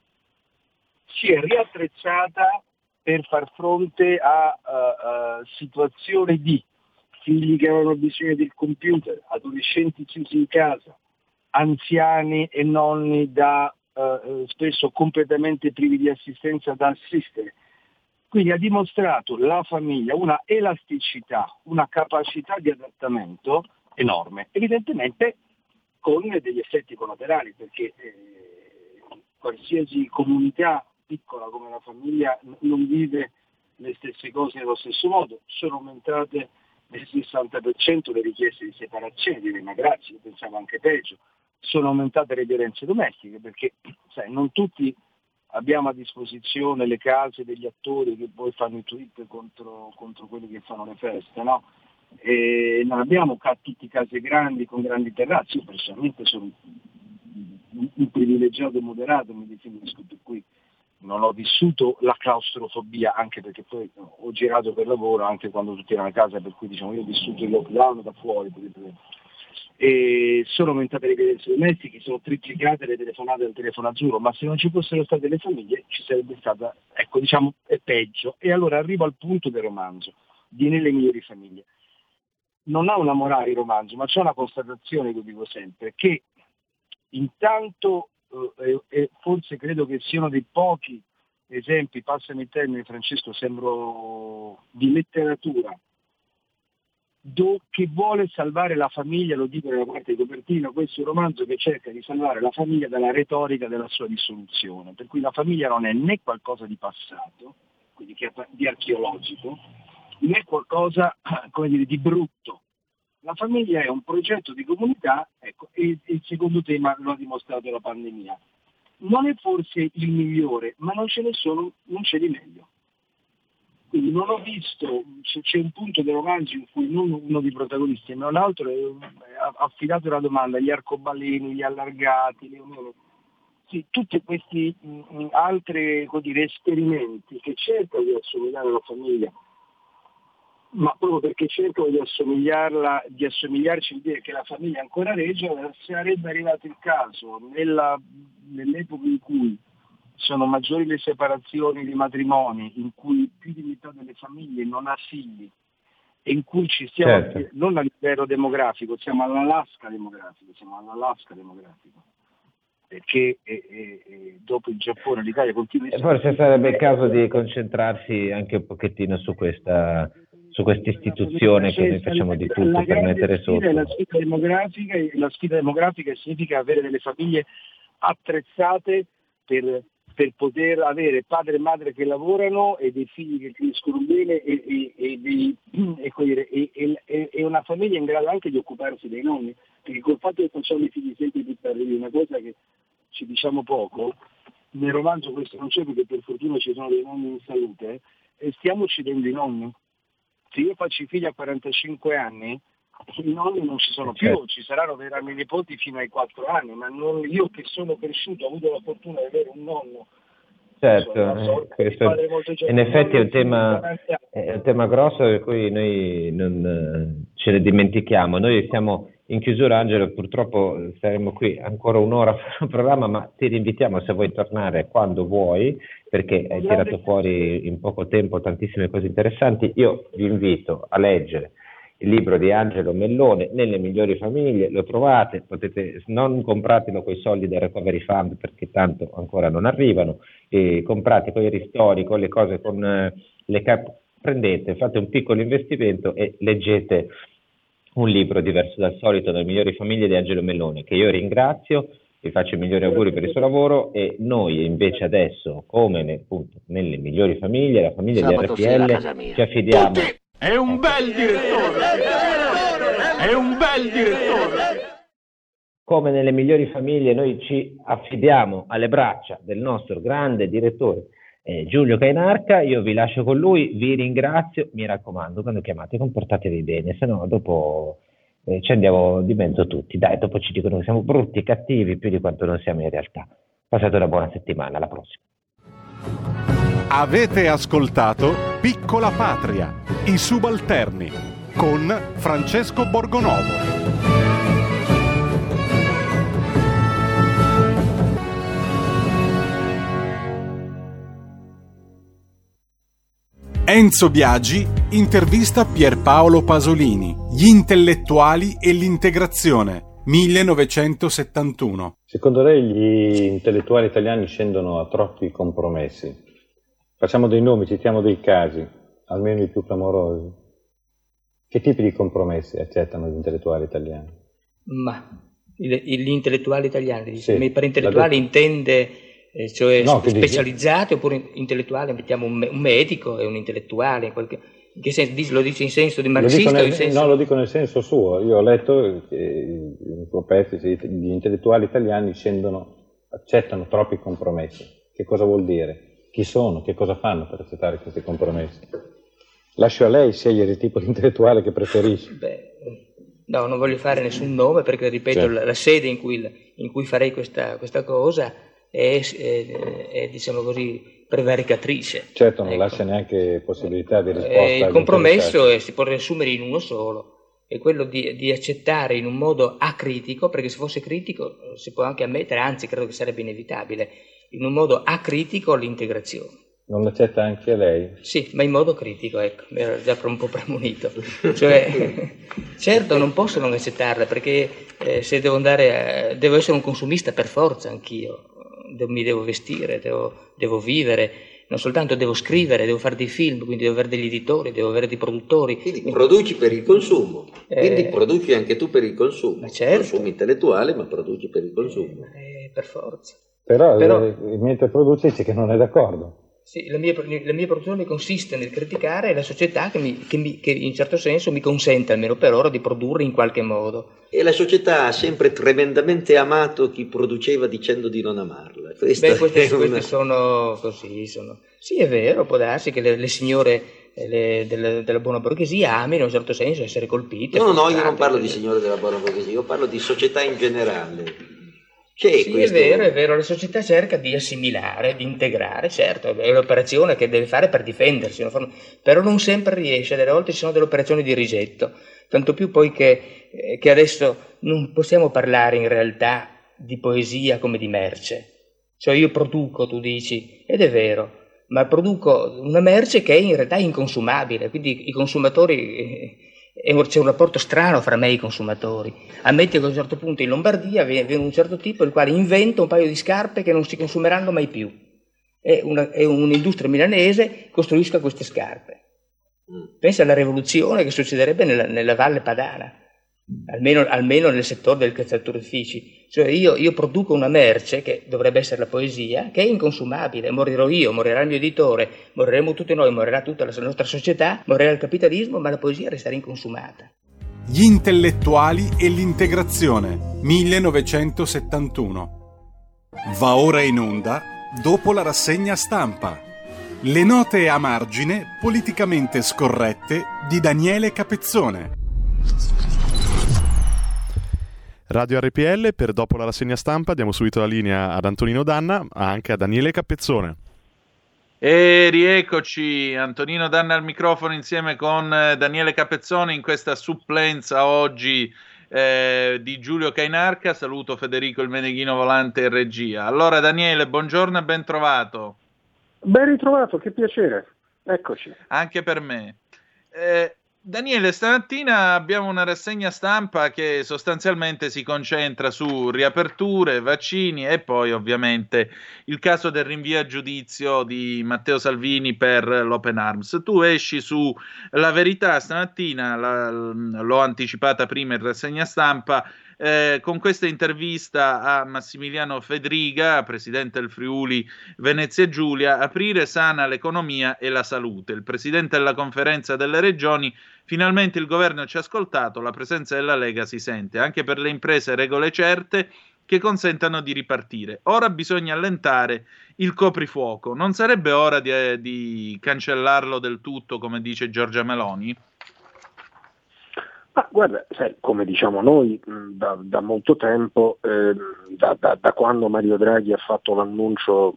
Speaker 5: Si è riattrezzata per far fronte a uh, uh, situazioni di figli che avevano bisogno del computer, adolescenti chiusi in casa, anziani e nonni da, uh, spesso completamente privi di assistenza da assistere, Quindi ha dimostrato la famiglia una elasticità, una capacità di adattamento enorme, evidentemente con degli effetti collaterali, perché eh, qualsiasi comunità piccola come la famiglia non vive le stesse cose nello stesso modo, sono aumentate del 60% le richieste di separazione, di ragazzi, pensavo anche peggio, sono aumentate le violenze domestiche perché sai, non tutti abbiamo a disposizione le case degli attori che poi fanno i tweet contro, contro quelli che fanno le feste, no? E non abbiamo ca- tutti case grandi con grandi terrazzi, io personalmente sono un privilegiato moderato, mi definisco, per cui non ho vissuto la claustrofobia, anche perché poi ho girato per lavoro anche quando tutti erano a casa, per cui diciamo io ho vissuto il lockdown da fuori. E sono aumentate le violenze domestiche, sono triplicate le telefonate del telefono azzurro, ma se non ci fossero state le famiglie ci sarebbe stata, ecco diciamo, è peggio. E allora arrivo al punto del romanzo, di Nelle migliori famiglie. Non ha una morale il romanzo, ma c'è una constatazione che dico sempre, che intanto eh, e forse credo che siano dei pochi esempi, passami il termine Francesco, sembro di letteratura, do, che vuole salvare la famiglia, lo dico nella parte di copertina, questo è un romanzo che cerca di salvare la famiglia dalla retorica della sua dissoluzione, per cui la famiglia non è né qualcosa di passato, quindi di archeologico, né qualcosa (clears throat) dire, di brutto, la famiglia è un progetto di comunità ecco, e il secondo tema lo ha dimostrato la pandemia. Non è forse il migliore, ma non ce ne sono, non c'è di meglio. Quindi non ho visto, c'è un punto del romanzo in cui non uno dei protagonisti, ma un altro ha affidato la domanda agli arcobaleni, gli allargati, gli sì, tutti questi mh, altri dire, esperimenti che cercano di assomigliare alla famiglia, ma proprio perché cercano di assomigliarla, di assomigliarci di dire che la famiglia ancora regge, sarebbe arrivato il caso nella, nell'epoca in cui sono maggiori le separazioni di matrimoni, in cui più di metà delle famiglie non ha figli e in cui ci stiamo certo. non a livello demografico, siamo all'Alaska demografico, siamo all'Alaska demografico. Perché e, e, e dopo il Giappone l'Italia continua
Speaker 3: a... Forse sarebbe il caso di concentrarsi anche un pochettino su questa su questa istituzione che noi facciamo di tutto per mettere sotto.
Speaker 5: La sfida, demografica, la sfida demografica significa avere delle famiglie attrezzate per, per, poter avere padre e madre che lavorano e dei figli che crescono bene e, e, dei, (clears throat) e, una famiglia in grado anche di occuparsi dei nonni, perché col fatto che facciamo i figli sempre più tardi, una cosa che ci diciamo poco, nel romanzo questo non c'è perché per fortuna ci sono dei nonni in salute, e stiamo uccidendo i nonni. Se io faccio i figli a 45 anni, i nonni non ci sono più, ci saranno verranno i nipoti fino ai 4 anni, ma non, io che sono cresciuto, ho avuto la fortuna di avere un nonno.
Speaker 3: Certo, eh, questo, in effetti è un, tema, è un tema grosso per cui noi non eh, ce ne dimentichiamo. Noi siamo in chiusura, Angelo, purtroppo saremo qui ancora un'ora per il programma, ma ti invitiamo se vuoi tornare quando vuoi perché hai tirato fuori in poco tempo tantissime cose interessanti. Io vi invito a leggere il libro di Angelo Mellone, Nelle migliori famiglie, lo trovate, potete, non compratelo con i soldi del Recovery Fund perché tanto ancora non arrivano, e comprate con i ristori, con le cose, con eh, le cap- prendete, fate un piccolo investimento e leggete un libro diverso dal solito, Nelle migliori famiglie di Angelo Mellone, che io ringrazio vi faccio i migliori auguri per il suo lavoro e noi invece adesso, come ne, appunto, nelle migliori famiglie, la famiglia Sabato di RPL, ci affidiamo.
Speaker 12: È un bel direttore! È un bel direttore!
Speaker 3: Come nelle migliori famiglie noi ci affidiamo alle braccia del nostro grande direttore eh, Giulio Cainarca, io vi lascio con lui, vi ringrazio, mi raccomando, quando chiamate comportatevi bene, se no dopo eh, ci andiamo di mezzo tutti. Dai, dopo ci dicono che siamo brutti, cattivi, più di quanto non siamo in realtà. Passate una buona settimana, alla prossima.
Speaker 1: Avete ascoltato Piccola Patria, i subalterni, con Francesco Borgonovo. Enzo Biagi intervista Pierpaolo Pasolini, Gli intellettuali e l'integrazione, 1971.
Speaker 13: Secondo lei gli intellettuali italiani scendono a troppi compromessi? Facciamo dei nomi, citiamo dei casi, almeno i più clamorosi. Che tipi di compromessi accettano gli intellettuali italiani?
Speaker 14: Ma gli intellettuali italiani, sì, per intellettuali intende eh, cioè
Speaker 13: No,
Speaker 14: specializzati oppure intellettuali, mettiamo un, un medico e un intellettuale, in qualche- in che senso, lo dici in senso di
Speaker 13: Lo
Speaker 14: marxista o
Speaker 13: nel-
Speaker 14: senso...
Speaker 13: No, lo dico nel senso suo. Io ho letto che gli intellettuali italiani scendono, accettano troppi compromessi. Che cosa vuol dire? Chi sono? Che cosa fanno per accettare questi compromessi? Lascio a lei scegliere il tipo di intellettuale che preferisce.
Speaker 14: Beh, no, non voglio fare nessun nome perché, ripeto,
Speaker 13: Certo.
Speaker 14: la, la sede in cui, in cui farei questa, questa cosa è, è- è, diciamo così, prevaricatrice.
Speaker 13: Certo, non
Speaker 14: Ecco.
Speaker 13: lascia neanche possibilità di risposta.
Speaker 14: Eh, il compromesso è- si può riassumere in uno solo, è quello di, di accettare in un modo acritico, perché se fosse critico eh, si può anche ammettere, anzi credo che sarebbe inevitabile, in un modo acritico l'integrazione.
Speaker 13: Non l'accetta anche lei?
Speaker 14: Sì, ma in modo critico, ecco, mi ero già un po' premunito. Cioè, (laughs) certo non posso non accettarla perché eh, se devo andare, a- devo essere un consumista per forza anch'io, De- mi devo vestire, devo, devo vivere, non soltanto devo scrivere, devo fare dei film, quindi devo avere degli editori, devo avere dei produttori.
Speaker 15: Quindi produci per il consumo,
Speaker 14: Eh,
Speaker 15: quindi produci anche tu per il consumo.
Speaker 14: certo.
Speaker 15: Consumo intellettuale, ma produci per il consumo.
Speaker 14: Eh, per forza.
Speaker 13: Però,
Speaker 14: Però-
Speaker 13: eh, mentre produce dice che non è d'accordo.
Speaker 14: Sì, la mia, la mia produzione consiste nel criticare la società che, mi- che mi- che in certo senso mi consente, almeno per ora, di produrre in qualche modo.
Speaker 15: E la società ha sempre tremendamente amato chi produceva dicendo di non amarla. Questa
Speaker 14: Beh, queste,
Speaker 15: una-
Speaker 14: queste sono così, sono... Sì, è vero, può darsi che le, le signore eh, le- della, della buona borghesia amino in un certo senso essere colpite.
Speaker 15: No, no, no, io non parlo di signore della buona borghesia, io parlo di società in generale. C'è
Speaker 14: Sì,
Speaker 15: questo...
Speaker 14: è vero, è vero, la società cerca di assimilare, di integrare, certo, è l'operazione che deve fare per difendersi, no? però non sempre riesce, delle volte ci sono delle operazioni di rigetto, tanto più poi che, eh, che adesso non possiamo parlare in realtà di poesia come di merce, cioè io produco, tu dici, ed è vero, ma produco una merce che è in realtà inconsumabile, quindi i consumatori... un- c'è un rapporto strano fra me e i consumatori. Ammetti che a un certo punto in Lombardia viene, viene un certo tipo il quale inventa un paio di scarpe che non si consumeranno mai più. E una- e un'industria milanese costruisca queste scarpe. Pensa alla rivoluzione che succederebbe nella, nella Valle Padana, almeno, almeno nel settore del calzaturifici. Cioè io, io produco una merce, che dovrebbe essere la poesia, che è inconsumabile. Morirò io, morirà il mio editore, moriremo tutti noi, morirà tutta la nostra società, morirà il capitalismo, ma la poesia resterà inconsumata.
Speaker 1: Gli intellettuali e l'integrazione 1971. Va ora in onda dopo la rassegna stampa. Le note a margine politicamente scorrette di Daniele Capezzone.
Speaker 16: Radio RPL, per dopo la rassegna stampa diamo subito la linea ad Antonino Danna, ma anche a Daniele Capezzone.
Speaker 17: E rieccoci, Antonino Danna al microfono insieme con eh, Daniele Capezzone in questa supplenza oggi eh, di Giulio Cainarca. Saluto Federico il Meneghino Volante in regia. Allora Daniele, buongiorno e ben trovato.
Speaker 4: Ben ritrovato, che piacere. Eccoci.
Speaker 17: Anche per me. Eh, Daniele, stamattina abbiamo una rassegna stampa che sostanzialmente si concentra su riaperture, vaccini e poi ovviamente il caso del rinvio a giudizio di Matteo Salvini per l'Open Arms. Tu esci su La Verità stamattina, la- l'ho anticipata prima in rassegna stampa, eh, con questa intervista a Massimiliano Fedriga, presidente del Friuli Venezia Giulia, aprire sana l'economia e la salute. Il presidente della conferenza delle regioni, finalmente il governo ci ha ascoltato, la presenza della Lega si sente, anche per le imprese regole certe che consentano di ripartire. Ora bisogna allentare il coprifuoco. Non sarebbe ora di, eh, di cancellarlo del tutto, come dice Giorgia Meloni?
Speaker 4: Ma guarda, sai, come diciamo noi da, da molto tempo, ehm, da, da- da quando Mario Draghi ha fatto l'annuncio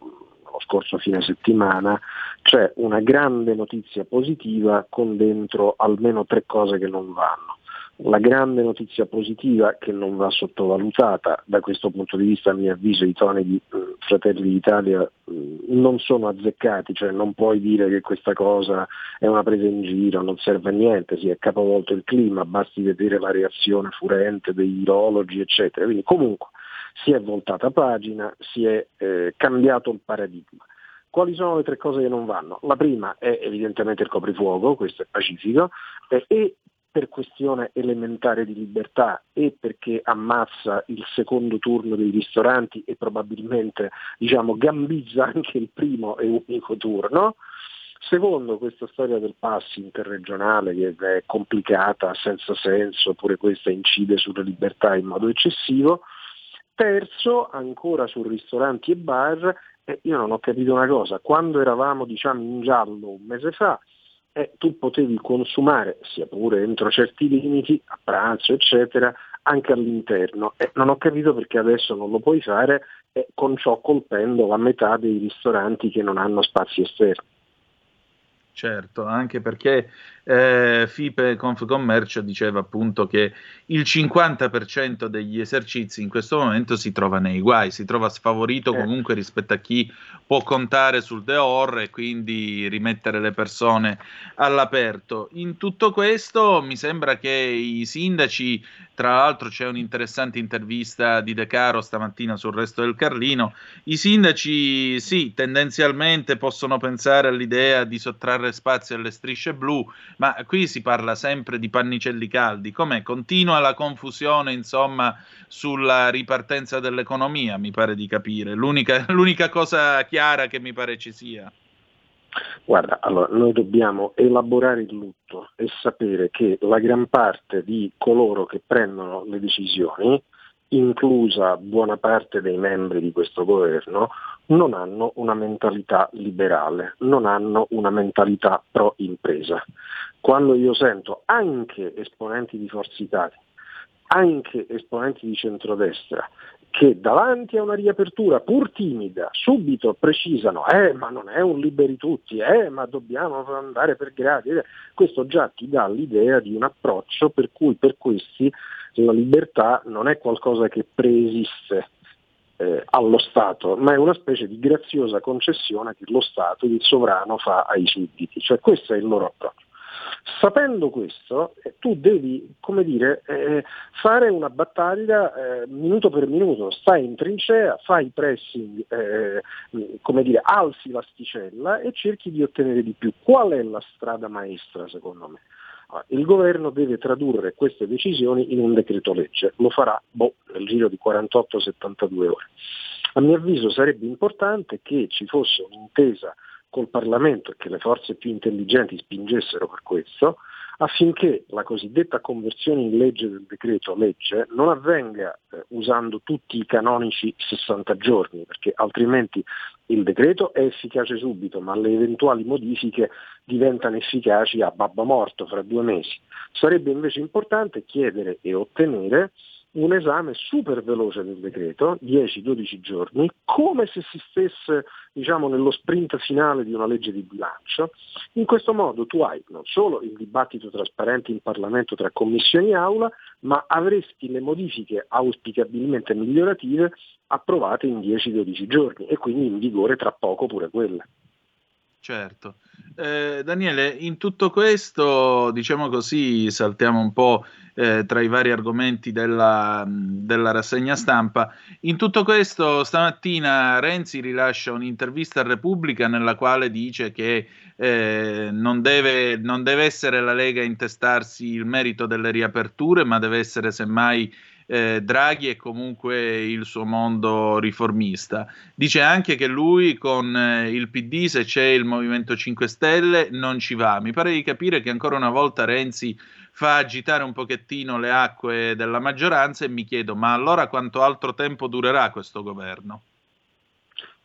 Speaker 4: lo scorso fine settimana, c'è una grande notizia positiva con dentro almeno tre cose che non vanno. La grande notizia positiva che non va sottovalutata, da questo punto di vista a mio avviso i toni di mh, Fratelli d'Italia mh, non sono azzeccati, cioè non puoi dire che questa cosa è una presa in giro, non serve a niente, si è capovolto il clima, basti vedere la reazione furente dei virologi, eccetera. Quindi comunque si è voltata pagina, si è eh, cambiato il paradigma. Quali sono le tre cose che non vanno? La prima è evidentemente il coprifuoco, questo è pacifico, eh, e per questione elementare di libertà e perché ammazza il secondo turno dei ristoranti e probabilmente diciamo, gambizza anche il primo e unico turno. Secondo, questa storia del pass interregionale che è complicata, senza senso, pure questa incide sulle libertà in modo eccessivo. Terzo, ancora su ristoranti e bar, eh, io non ho capito una cosa, quando eravamo diciamo, in giallo un mese fa, eh, tu potevi consumare, sia pure entro certi limiti, a pranzo, eccetera, anche all'interno. Eh, non ho capito perché adesso non lo puoi fare, eh, con ciò colpendo la metà dei ristoranti che non hanno spazi esterni.
Speaker 17: Certo, anche perché eh, FIPE Confcommercio diceva appunto che il 50% degli esercizi in questo momento si trova nei guai, si trova sfavorito eh. comunque rispetto a chi può contare sul Deor e quindi rimettere le persone all'aperto. In tutto questo mi sembra che i sindaci, tra l'altro c'è un'interessante intervista di De Caro stamattina sul resto del Carlino, i sindaci sì, tendenzialmente possono pensare all'idea di sottrarre spazio alle strisce blu, ma qui si parla sempre di pannicelli caldi. Com'è? Continua la confusione, insomma, sulla ripartenza dell'economia, mi pare di capire. L'unica, (laughs) l'unica cosa chiara che mi pare ci sia.
Speaker 4: Guarda, allora noi dobbiamo elaborare il lutto e sapere che la gran parte di coloro che prendono le decisioni, inclusa buona parte dei membri di questo governo, non hanno una mentalità liberale, non hanno una mentalità pro impresa. Quando io sento anche esponenti di Forza Italia, anche esponenti di centrodestra, che davanti a una riapertura pur timida subito precisano eh ma non è un liberi tutti, eh ma dobbiamo andare per gradi, questo già ti dà l'idea di un approccio per cui per questi la libertà non è qualcosa che preesiste eh, allo Stato, ma è una specie di graziosa concessione che lo Stato, il sovrano, fa ai sudditi, cioè questo è il loro approccio. Sapendo questo, eh, tu devi, come dire, eh, fare una battaglia eh, minuto per minuto, stai in trincea, fai pressing, eh, come dire, alzi l'asticella e cerchi di ottenere di più. Qual è la strada maestra secondo me? Il governo deve tradurre queste decisioni in un decreto legge, lo farà boh, nel giro di 48-72 ore. A mio avviso sarebbe importante che ci fosse un'intesa col Parlamento e che le forze più intelligenti spingessero per questo, affinché la cosiddetta conversione in legge del decreto legge non avvenga eh, usando tutti i canonici 60 giorni, perché altrimenti il decreto è efficace subito, ma le eventuali modifiche diventano efficaci a babba morto fra due mesi. Sarebbe invece importante chiedere e ottenere un esame super veloce del decreto, 10-12 giorni, come se si stesse diciamo, nello sprint finale di una legge di bilancio. In questo modo tu hai non solo il dibattito trasparente in Parlamento tra commissioni e aula, ma avresti le modifiche auspicabilmente migliorative approvate in 10-12 giorni e quindi in vigore tra poco pure quelle.
Speaker 17: Certo. Eh, Daniele, in tutto questo, diciamo così, saltiamo un po' eh, tra i vari argomenti della, della, rassegna stampa. In tutto questo, stamattina Renzi rilascia un'intervista a Repubblica nella quale dice che eh, non, deve, non deve essere la Lega a intestarsi il merito delle riaperture, ma deve essere semmai eh, Draghi e comunque il suo mondo riformista. Dice anche che lui con eh, il PD, se c'è il Movimento 5 Stelle, non ci va. Mi pare di capire che ancora una volta Renzi fa agitare un pochettino le acque della maggioranza e mi chiedo, ma allora quanto altro tempo durerà questo governo?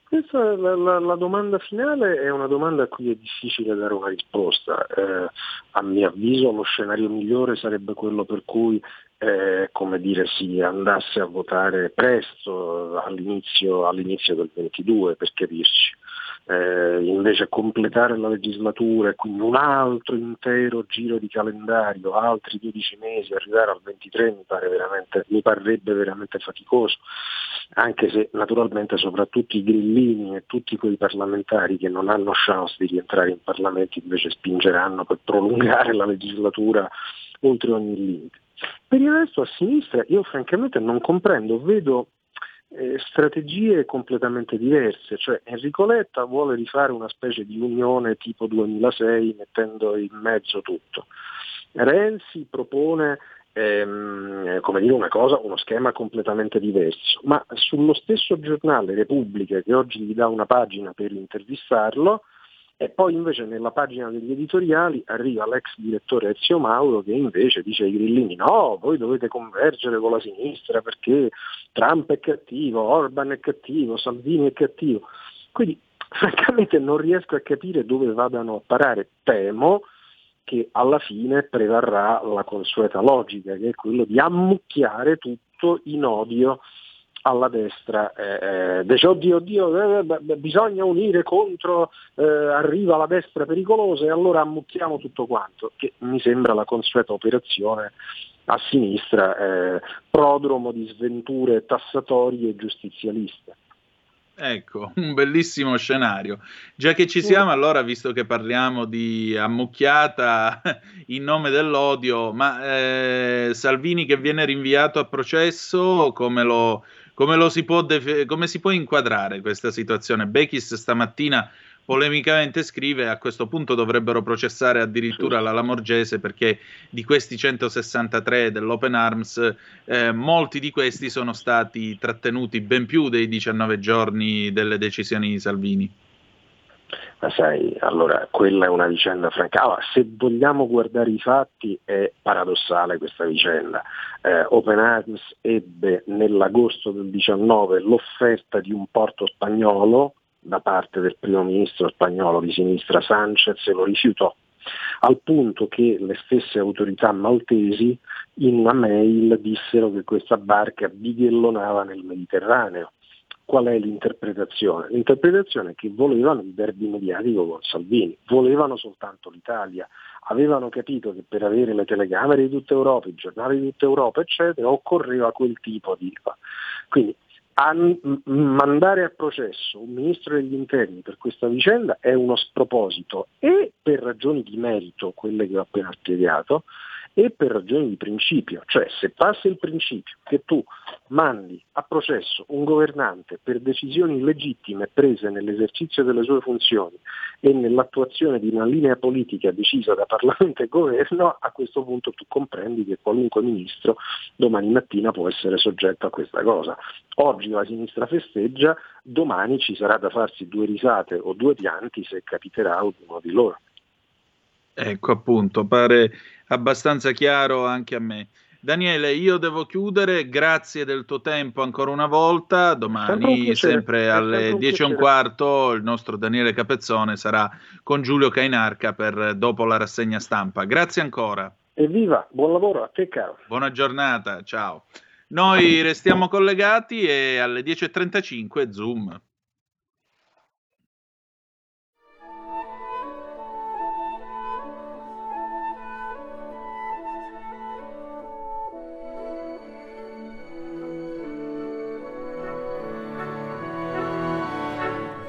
Speaker 4: Questa la, la, la, domanda finale è una domanda a cui è difficile dare una risposta. Eh, a mio avviso lo scenario migliore sarebbe quello per cui eh, come dire, si andasse a votare presto all'inizio, all'inizio del 22 per capirci. Eh, invece completare la legislatura e quindi un altro intero giro di calendario, altri 12 mesi, arrivare al 23 mi, pare mi parrebbe veramente faticoso, anche se naturalmente soprattutto i grillini e tutti quei parlamentari che non hanno chance di rientrare in Parlamento invece spingeranno per prolungare la legislatura oltre ogni limite. Per il resto a sinistra io francamente non comprendo, vedo eh, strategie completamente diverse, cioè Enrico Letta vuole rifare una specie di unione tipo 2006 mettendo in mezzo tutto. Renzi propone ehm, come dire una cosa, uno schema completamente diverso, ma sullo stesso giornale Repubblica che oggi gli dà una pagina per intervistarlo, e poi invece nella pagina degli editoriali arriva l'ex direttore Ezio Mauro che invece dice ai grillini no, voi dovete convergere con la sinistra perché Trump è cattivo, Orban è cattivo, Salvini è cattivo. Quindi (laughs) francamente non riesco a capire dove vadano a parare. Temo che alla fine prevarrà la consueta logica, che è quello di ammucchiare tutto in odio alla destra. Eh, eh dice oddio, oddio, eh, bisogna unire contro, eh, arriva la destra pericolosa e allora ammucchiamo tutto quanto, che mi sembra la consueta operazione a sinistra, eh, prodromo di sventure tassatorie e giustizialiste.
Speaker 17: Ecco, (laughs) un bellissimo scenario. Già che ci siamo, allora, visto che parliamo di ammucchiata (laughs) in nome dell'odio, ma eh, Salvini che viene rinviato a processo, come lo, come si, può def- come si può inquadrare questa situazione? Bechis stamattina polemicamente scrive a questo punto dovrebbero processare addirittura la Lamorgese perché di questi 163 dell'Open Arms eh, molti di questi sono stati trattenuti ben più dei 19 giorni delle decisioni di Salvini.
Speaker 4: Ma sai, allora quella è una vicenda franca. Allora, se vogliamo guardare i fatti è paradossale questa vicenda. Eh, Open Arms ebbe nell'agosto del 19 l'offerta di un porto spagnolo da parte del primo ministro spagnolo di sinistra Sanchez e lo rifiutò, al punto che le stesse autorità maltesi in una mail dissero che questa barca bighellonava nel Mediterraneo. Qual è l'interpretazione? L'interpretazione è che volevano il derby mediatico con Salvini, volevano soltanto l'Italia, avevano capito che per avere le telecamere di tutta Europa, i giornali di tutta Europa, eccetera, occorreva quel tipo di... Quindi a mandare a processo un ministro degli interni per questa vicenda è uno sproposito e per ragioni di merito, quelle che ho appena spiegato, e per ragioni di principio, cioè se passa il principio che tu mandi a processo un governante per decisioni legittime prese nell'esercizio delle sue funzioni e nell'attuazione di una linea politica decisa da Parlamento e Governo, a questo punto tu comprendi che qualunque ministro domani mattina può essere soggetto a questa cosa. Oggi la sinistra festeggia, domani ci sarà da farsi due risate o due pianti se capiterà uno di loro.
Speaker 17: Ecco appunto, pare abbastanza chiaro anche a me. Daniele, io devo chiudere, grazie del tuo tempo ancora una volta, domani sempre alle 10 e un quarto il nostro Daniele Capezzone sarà con Giulio Cainarca per dopo la rassegna stampa. Grazie ancora.
Speaker 4: Evviva, buon lavoro a te caro.
Speaker 17: Buona giornata, ciao. Noi restiamo collegati e alle 10.35 Zoom.